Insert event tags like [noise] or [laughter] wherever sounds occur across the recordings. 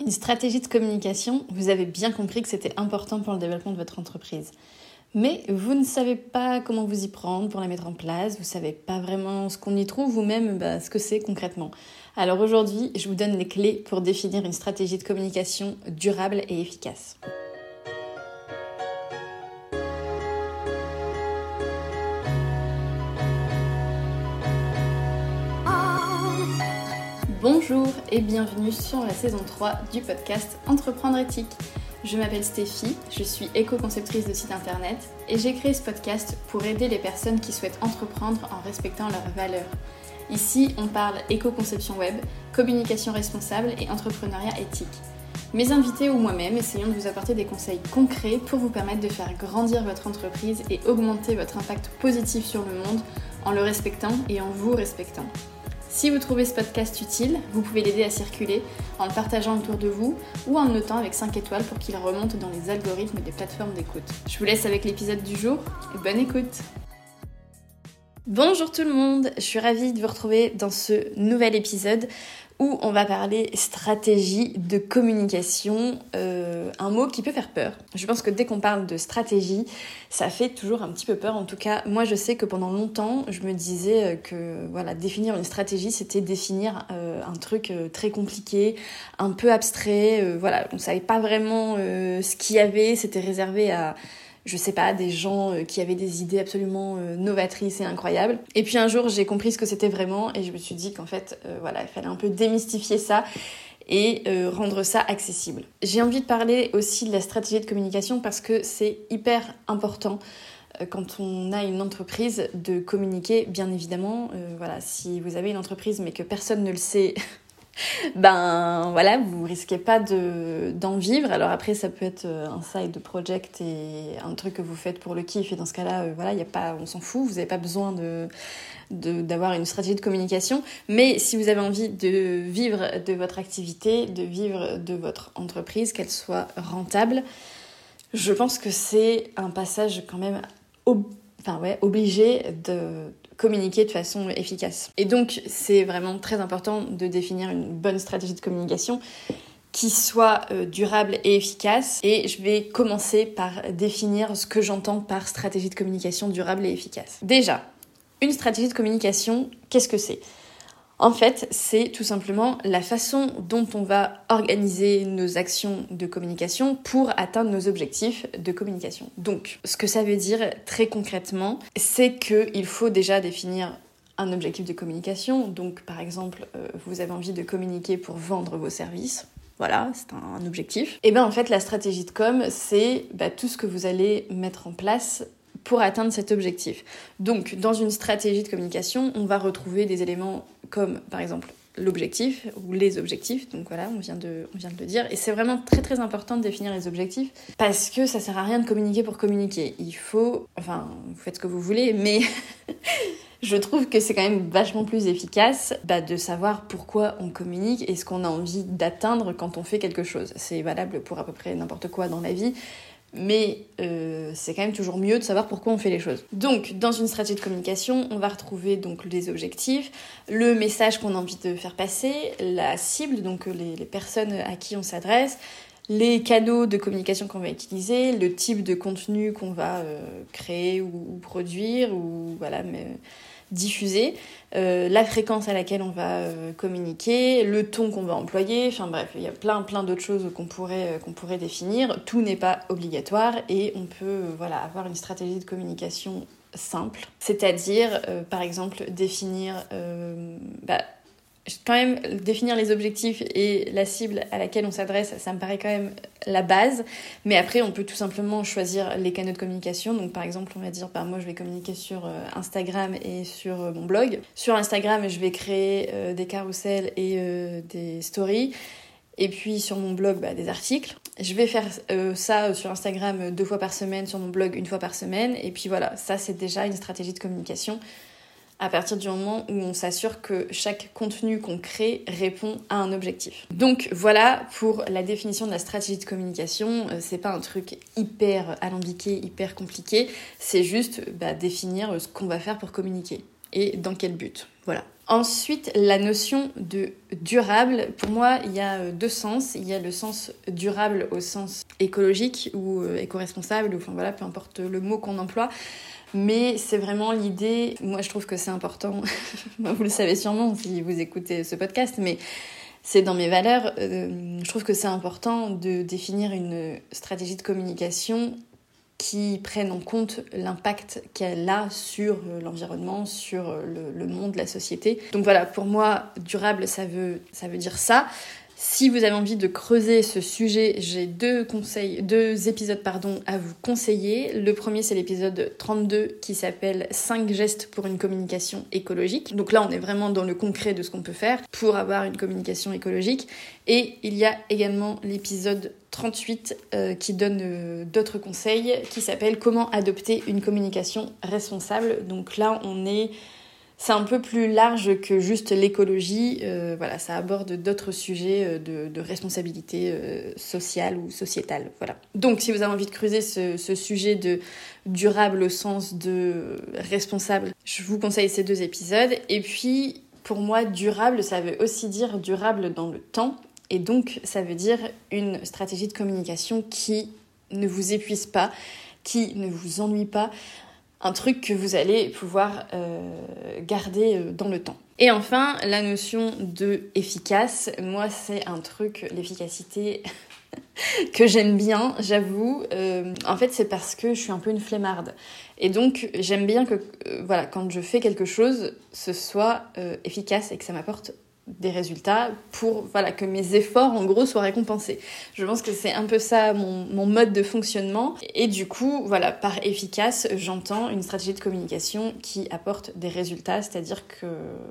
Une stratégie de communication, vous avez bien compris que c'était important pour le développement de votre entreprise. Mais vous ne savez pas comment vous y prendre pour la mettre en place, vous ne savez pas vraiment ce qu'on y trouve ou même bah, ce que c'est concrètement. Alors aujourd'hui, je vous donne les clés pour définir une stratégie de communication durable et efficace. Bonjour et bienvenue sur la saison 3 du podcast Entreprendre éthique. Je m'appelle Stéphie, je suis éco-conceptrice de site internet et j'ai créé ce podcast pour aider les personnes qui souhaitent entreprendre en respectant leurs valeurs. Ici, on parle éco-conception web, communication responsable et entrepreneuriat éthique. Mes invités ou moi-même essayons de vous apporter des conseils concrets pour vous permettre de faire grandir votre entreprise et augmenter votre impact positif sur le monde en le respectant et en vous respectant. Si vous trouvez ce podcast utile, vous pouvez l'aider à circuler en le partageant autour de vous ou en le notant avec 5 étoiles pour qu'il remonte dans les algorithmes des plateformes d'écoute. Je vous laisse avec l'épisode du jour et bonne écoute Bonjour tout le monde, je suis ravie de vous retrouver dans ce nouvel épisode où on va parler stratégie de communication, euh, un mot qui peut faire peur. Je pense que dès qu'on parle de stratégie, ça fait toujours un petit peu peur. En tout cas, moi je sais que pendant longtemps, je me disais que voilà, définir une stratégie, c'était définir euh, un truc euh, très compliqué, un peu abstrait. voilà, on savait pas vraiment ce qu'il y avait, c'était réservé à je sais pas, des gens euh, qui avaient des idées absolument euh, novatrices et incroyables. Et puis un jour, j'ai compris ce que c'était vraiment et je me suis dit qu'en fait, euh, voilà, il fallait un peu démystifier ça et rendre ça accessible. J'ai envie de parler aussi de la stratégie de communication parce que c'est hyper important quand on a une entreprise de communiquer, bien évidemment. voilà, si vous avez une entreprise mais que personne ne le sait, [laughs] ben voilà, vous risquez pas de, d'en vivre. Alors après, ça peut être euh, un side project et un truc que vous faites pour le kiff. Et dans ce cas-là, euh, voilà, y a pas, on s'en fout. Vous n'avez pas besoin d'avoir une stratégie de communication. Mais si vous avez envie de vivre de votre activité, de vivre de votre entreprise, qu'elle soit rentable, je pense que c'est un passage quand même obligé de, communiquer de façon efficace. Et donc, c'est vraiment très important de définir une bonne stratégie de communication qui soit euh, durable et efficace. Et je vais commencer par définir ce que j'entends par stratégie de communication durable et efficace. Déjà, une stratégie de communication, qu'est-ce que c'est? En fait, c'est tout simplement la façon dont on va organiser nos actions de communication pour atteindre nos objectifs de communication. Donc, ce que ça veut dire très concrètement, c'est qu'il faut déjà définir un objectif de communication. Donc, par exemple, euh, vous avez envie de communiquer pour vendre vos services. Voilà, c'est un, objectif. Et bien en fait, la stratégie de com, c'est bah, tout ce que vous allez mettre en place pour atteindre cet objectif. Donc, dans une stratégie de communication, on va retrouver des éléments comme, par exemple, l'objectif ou les objectifs. Donc voilà, on vient de, on vient de le dire. Et c'est vraiment très très important de définir les objectifs parce que ça sert à rien de communiquer pour communiquer. Il faut, enfin, vous faites ce que vous voulez, mais [laughs] je trouve que c'est quand même vachement plus efficace bah, de savoir pourquoi on communique et ce qu'on a envie d'atteindre quand on fait quelque chose. C'est valable pour à peu près n'importe quoi dans la vie mais euh, c'est quand même toujours mieux de savoir pourquoi on fait les choses. Donc, dans une stratégie de communication, on va retrouver donc les objectifs, le message qu'on a envie de faire passer, la cible, donc les, personnes à qui on s'adresse, les canaux de communication qu'on va utiliser, le type de contenu qu'on va euh, créer ou, produire, ou voilà, diffuser, euh, la fréquence à laquelle on va euh, communiquer, le ton qu'on va employer, enfin bref, il y a plein plein d'autres choses qu'on pourrait, euh, définir. Tout n'est pas obligatoire et on peut voilà, avoir une stratégie de communication simple, c'est-à-dire par exemple définir bah, quand même définir les objectifs et la cible à laquelle on s'adresse, ça me paraît quand même la base. Mais après, on peut tout simplement choisir les canaux de communication. Donc, par exemple, on va dire, bah, moi, je vais communiquer sur euh, Instagram et sur euh, mon blog. Sur Instagram, je vais créer euh, des carousels et des stories. Et puis sur mon blog, bah, des articles. Je vais faire ça sur Instagram deux fois par semaine, sur mon blog une fois par semaine. Et puis voilà, ça c'est déjà une stratégie de communication à partir du moment où on s'assure que chaque contenu qu'on crée répond à un objectif. Donc voilà pour la définition de la stratégie de communication. Euh, c'est pas un truc hyper alambiqué, hyper compliqué. C'est juste bah, définir ce qu'on va faire pour communiquer. et dans quel but. Voilà. Ensuite, la notion de durable, pour moi, il y a euh, deux sens. Il y a le sens durable au sens écologique ou euh, éco-responsable, ou enfin voilà, peu importe le mot qu'on emploie. Mais c'est vraiment l'idée, moi je trouve que c'est important, [laughs] vous le savez sûrement si vous écoutez ce podcast, mais c'est dans mes valeurs, euh, je trouve que c'est important de définir une stratégie de communication qui prennent en compte l'impact qu'elle a sur euh, l'environnement, sur euh, le, monde, la société. Donc voilà, pour moi, durable, ça veut, ça veut dire ça. Si vous avez envie de creuser ce sujet, j'ai deux deux épisodes à vous conseiller. Le premier, c'est l'épisode 32 qui s'appelle 5 gestes pour une communication écologique. Donc là, on est vraiment dans le concret de ce qu'on peut faire pour avoir une communication écologique. Et il y a également l'épisode 38 euh, qui donne euh, d'autres conseils qui s'appelle Comment adopter une communication responsable. Donc là, on est c'est un peu plus large que juste l'écologie. Euh, voilà, ça aborde d'autres sujets de, responsabilité sociale ou sociétale. Donc, si vous avez envie de creuser ce, ce, sujet de durable au sens de responsable, je vous conseille ces deux épisodes. Et puis, pour moi, durable, ça veut aussi dire durable dans le temps. Et donc, ça veut dire une stratégie de communication qui ne vous épuise pas, qui ne vous ennuie pas, un truc que vous allez pouvoir euh, garder euh, dans le temps. Et enfin, la notion de efficace, moi c'est un truc, l'efficacité [laughs] que j'aime bien, j'avoue. Euh, en fait, c'est parce que je suis un peu une flemmarde. Et donc, j'aime bien que, voilà, quand je fais quelque chose, ce soit efficace et que ça m'apporte des résultats pour voilà que mes efforts en gros soient récompensés. Je pense que c'est un peu ça mon, mon, mode de fonctionnement et du coup voilà par efficace j'entends une stratégie de communication qui apporte des résultats, c'est-à-dire que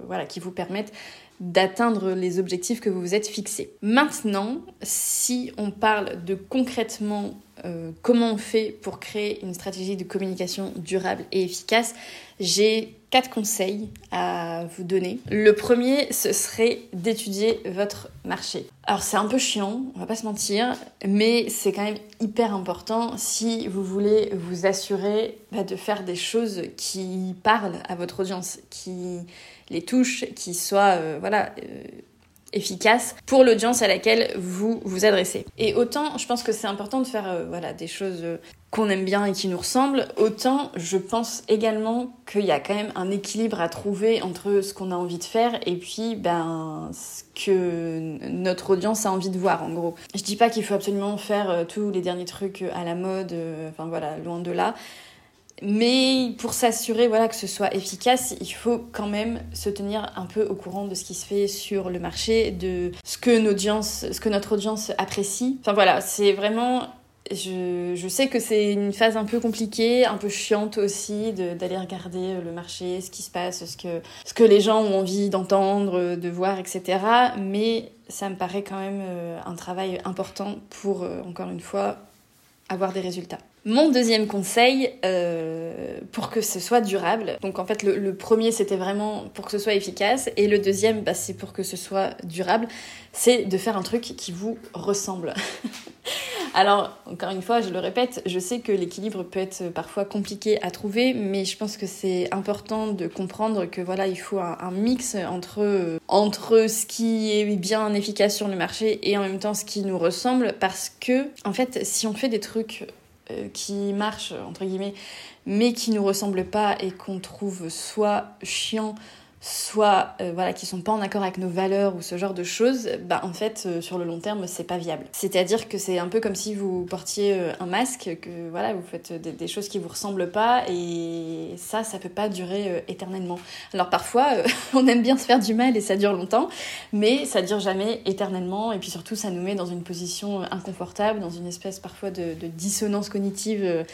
voilà qui vous permettent d'atteindre les objectifs que vous vous êtes fixés. Maintenant, si on parle de concrètement euh, comment on fait pour créer une stratégie de communication durable et efficace, j'ai quatre conseils à vous donner. Le premier, ce serait d'étudier votre marché. Alors c'est un peu chiant, on va pas se mentir, mais c'est quand même hyper important si vous voulez vous assurer bah, de faire des choses qui parlent à votre audience, qui les touchent, qui soient euh, voilà euh, pour l'audience à laquelle vous vous adressez. Et autant je pense que c'est important de faire euh, voilà des choses euh, qu'on aime bien et qui nous ressemblent, autant je pense également qu'il y a quand même un équilibre à trouver entre ce qu'on a envie de faire et puis ben ce que notre audience a envie de voir en gros. Je dis pas qu'il faut absolument faire euh, tous les derniers trucs à la mode, enfin voilà, loin de là. Mais pour s'assurer voilà, que ce soit efficace, il faut quand même se tenir un peu au courant de ce qui se fait sur le marché, de ce que, ce que notre audience apprécie. Enfin voilà, c'est vraiment je, sais que c'est une phase un peu compliquée, un peu chiante aussi, d'aller regarder le marché, ce qui se passe, ce que, ce que les gens ont envie d'entendre, de voir, etc. Mais ça me paraît quand même euh, un travail important pour, euh, encore une fois, avoir des résultats. Mon deuxième conseil, euh, pour que ce soit durable, donc en fait le, premier c'était vraiment pour que ce soit efficace, et le deuxième bah, c'est pour que ce soit durable, c'est de faire un truc qui vous ressemble. [laughs] Alors, encore une fois, je le répète, je sais que l'équilibre peut être parfois compliqué à trouver, mais je pense que c'est important de comprendre que voilà, il faut un, mix entre, entre ce qui est bien efficace sur le marché et en même temps ce qui nous ressemble, parce que, en fait, si on fait des trucs euh, qui marchent, entre guillemets, mais qui nous ressemblent pas et qu'on trouve soit chiant, soit euh, voilà qui sont pas en accord avec nos valeurs ou ce genre de choses, bah en fait euh, sur le long terme c'est pas viable. C'est-à-dire que c'est un peu comme si vous portiez un masque, que voilà vous faites des, choses qui vous ressemblent pas et ça ça peut pas durer éternellement. Alors parfois [laughs] on aime bien se faire du mal et ça dure longtemps, mais ça dure jamais éternellement et puis surtout ça nous met dans une position inconfortable, dans une espèce parfois de dissonance cognitive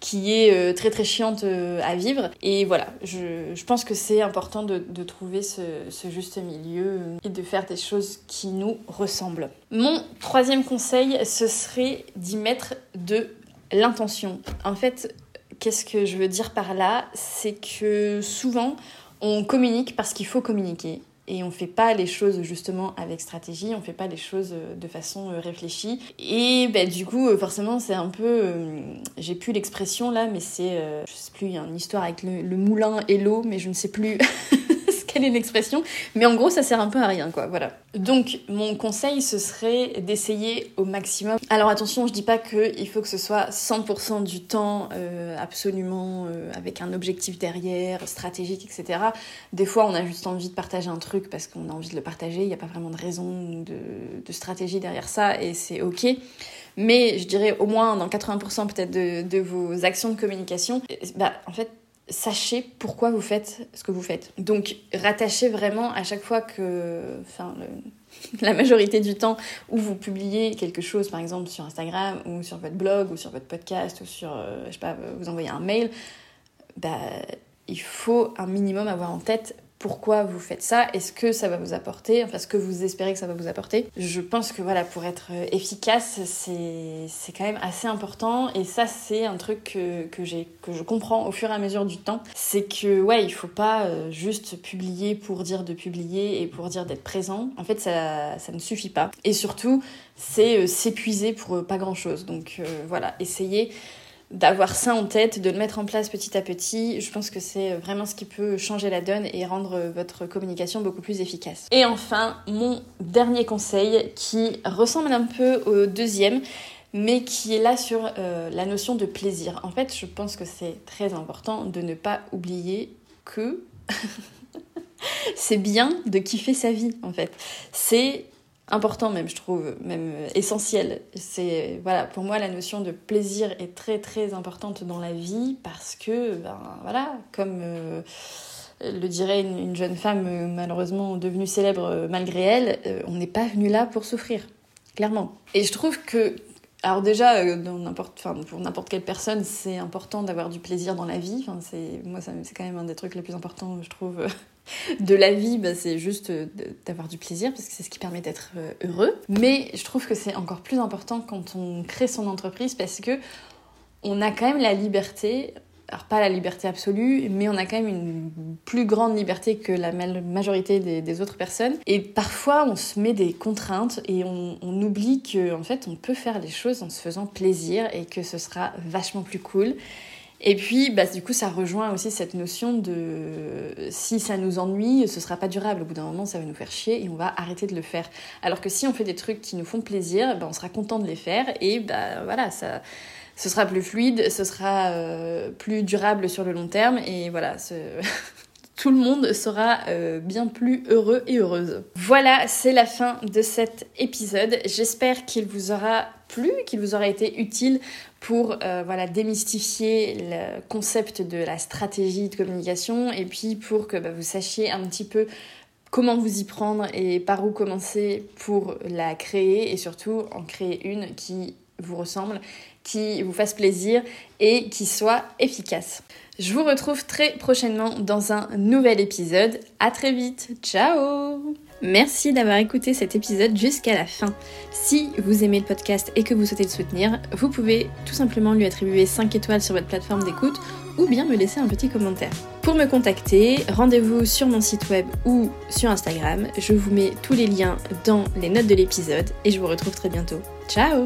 qui est euh, très très chiante euh, à vivre. Et voilà, je, je pense que c'est important de, de trouver ce, ce, juste milieu euh, et de faire des choses qui nous ressemblent. Mon troisième conseil, ce serait d'y mettre de l'intention. En fait, qu'est-ce que je veux dire par là? C'est que souvent, on communique parce qu'il faut communiquer. Et on fait pas les choses justement avec stratégie, on fait pas les choses euh, de façon euh, réfléchie. Et ben, du coup, euh, forcément, c'est un peu. J'ai plus l'expression là, mais c'est. je sais plus, il y a une histoire avec le moulin et l'eau, mais je ne sais plus. [laughs] quelle est l'expression, mais en gros ça sert un peu à rien quoi, voilà. Donc mon conseil ce serait d'essayer au maximum. Alors attention, je dis pas qu'il faut que ce soit 100% du temps euh, absolument euh, avec un objectif derrière, stratégique, etc. Des fois on a juste envie de partager un truc parce qu'on a envie de le partager, il n'y a pas vraiment de raison de, de stratégie derrière ça et c'est ok. Mais je dirais au moins dans 80% peut-être de, de, vos actions de communication, bah, en fait, sachez pourquoi vous faites ce que vous faites. Donc, rattachez vraiment à chaque fois que, enfin, [laughs] la majorité du temps où vous publiez quelque chose, par exemple sur Instagram ou sur votre blog ou sur votre podcast ou sur, euh, je sais pas, vous envoyez un mail, bah, il faut un minimum avoir en tête pourquoi vous faites ça, est-ce que ça va vous apporter, enfin ce que vous espérez que ça va vous apporter. Je pense que voilà, pour être euh, efficace, c'est quand même assez important et ça c'est un truc que, je comprends au fur et à mesure du temps, c'est que ouais, il faut pas euh, juste publier pour dire de publier et pour dire d'être présent. En fait, ça, ça ne suffit pas. Et surtout, c'est euh, s'épuiser pour pas grand-chose. Donc voilà, essayez d'avoir ça en tête, de le mettre en place petit à petit, je pense que c'est vraiment ce qui peut changer la donne et rendre votre communication beaucoup plus efficace. Et enfin, mon dernier conseil qui ressemble un peu au deuxième, mais qui est là sur euh, la notion de plaisir. En fait, je pense que c'est très important de ne pas oublier que [laughs] c'est bien de kiffer sa vie, en fait. C'est important même je trouve même essentiel c'est voilà pour moi la notion de plaisir est très très importante dans la vie parce que ben voilà comme euh, le dirait une, jeune femme euh, malheureusement devenue célèbre euh, malgré elle on n'est pas venu là pour souffrir clairement et je trouve que alors déjà, pour n'importe quelle personne, c'est important d'avoir du plaisir dans la vie. Enfin, c'est, moi, c'est quand même un des trucs les plus importants, je trouve, [laughs] de la vie, bah, c'est juste d'avoir du plaisir parce que c'est ce qui permet d'être euh, heureux. Mais je trouve que c'est encore plus important quand on crée son entreprise parce que on a quand même la liberté, alors pas la liberté absolue, mais on a quand même une plus grande liberté que la majorité des, autres personnes. Et parfois, on se met des contraintes et on, on oublie qu'en en fait, on peut faire les choses en se faisant plaisir et que ce sera vachement plus cool. Et puis, bah, du coup, ça rejoint aussi cette notion de si ça nous ennuie, ce sera pas durable. Au bout d'un moment, ça va nous faire chier et on va arrêter de le faire. Alors que si on fait des trucs qui nous font plaisir, bah, on sera content de les faire et bah, voilà, ça, ce sera plus fluide, ce sera euh, plus durable sur le long terme et voilà, [laughs] tout le monde sera euh, bien plus heureux et heureuse. Voilà, c'est la fin de cet épisode. J'espère qu'il vous aura plu, qu'il vous aura été utile pour euh, démystifier le concept de la stratégie de communication et puis pour que bah, vous sachiez un petit peu comment vous y prendre et par où commencer pour la créer et surtout en créer une qui vous ressemble, qui vous fasse plaisir et qui soit efficace. Je vous retrouve très prochainement dans un nouvel épisode. À très vite. Ciao Merci d'avoir écouté cet épisode jusqu'à la fin. Si vous aimez le podcast et que vous souhaitez le soutenir, vous pouvez tout simplement lui attribuer 5 étoiles sur votre plateforme d'écoute ou bien me laisser un petit commentaire. Pour me contacter, rendez-vous sur mon site web ou sur Instagram. Je vous mets tous les liens dans les notes de l'épisode et je vous retrouve très bientôt. Ciao